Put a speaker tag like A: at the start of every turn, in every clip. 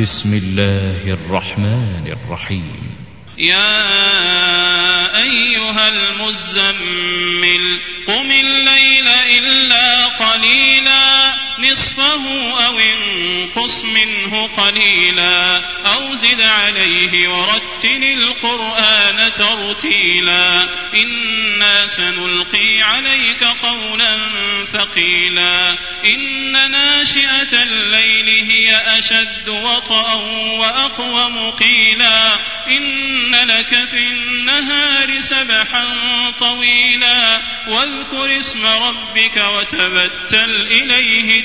A: بسم الله الرحمن الرحيم.
B: يا أيها المزمل قم الليل إلا نصفه أو انقص منه قليلا أو زد عليه ورتل القرآن ترتيلا إنا سنلقي عليك قولا ثقيلا إن ناشئة الليل هي أشد وطأ وأقوم قيلا إن لك في النهار سبحا طويلا واذكر اسم ربك وتبتل إليه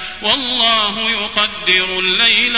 B: والله يقدر الليل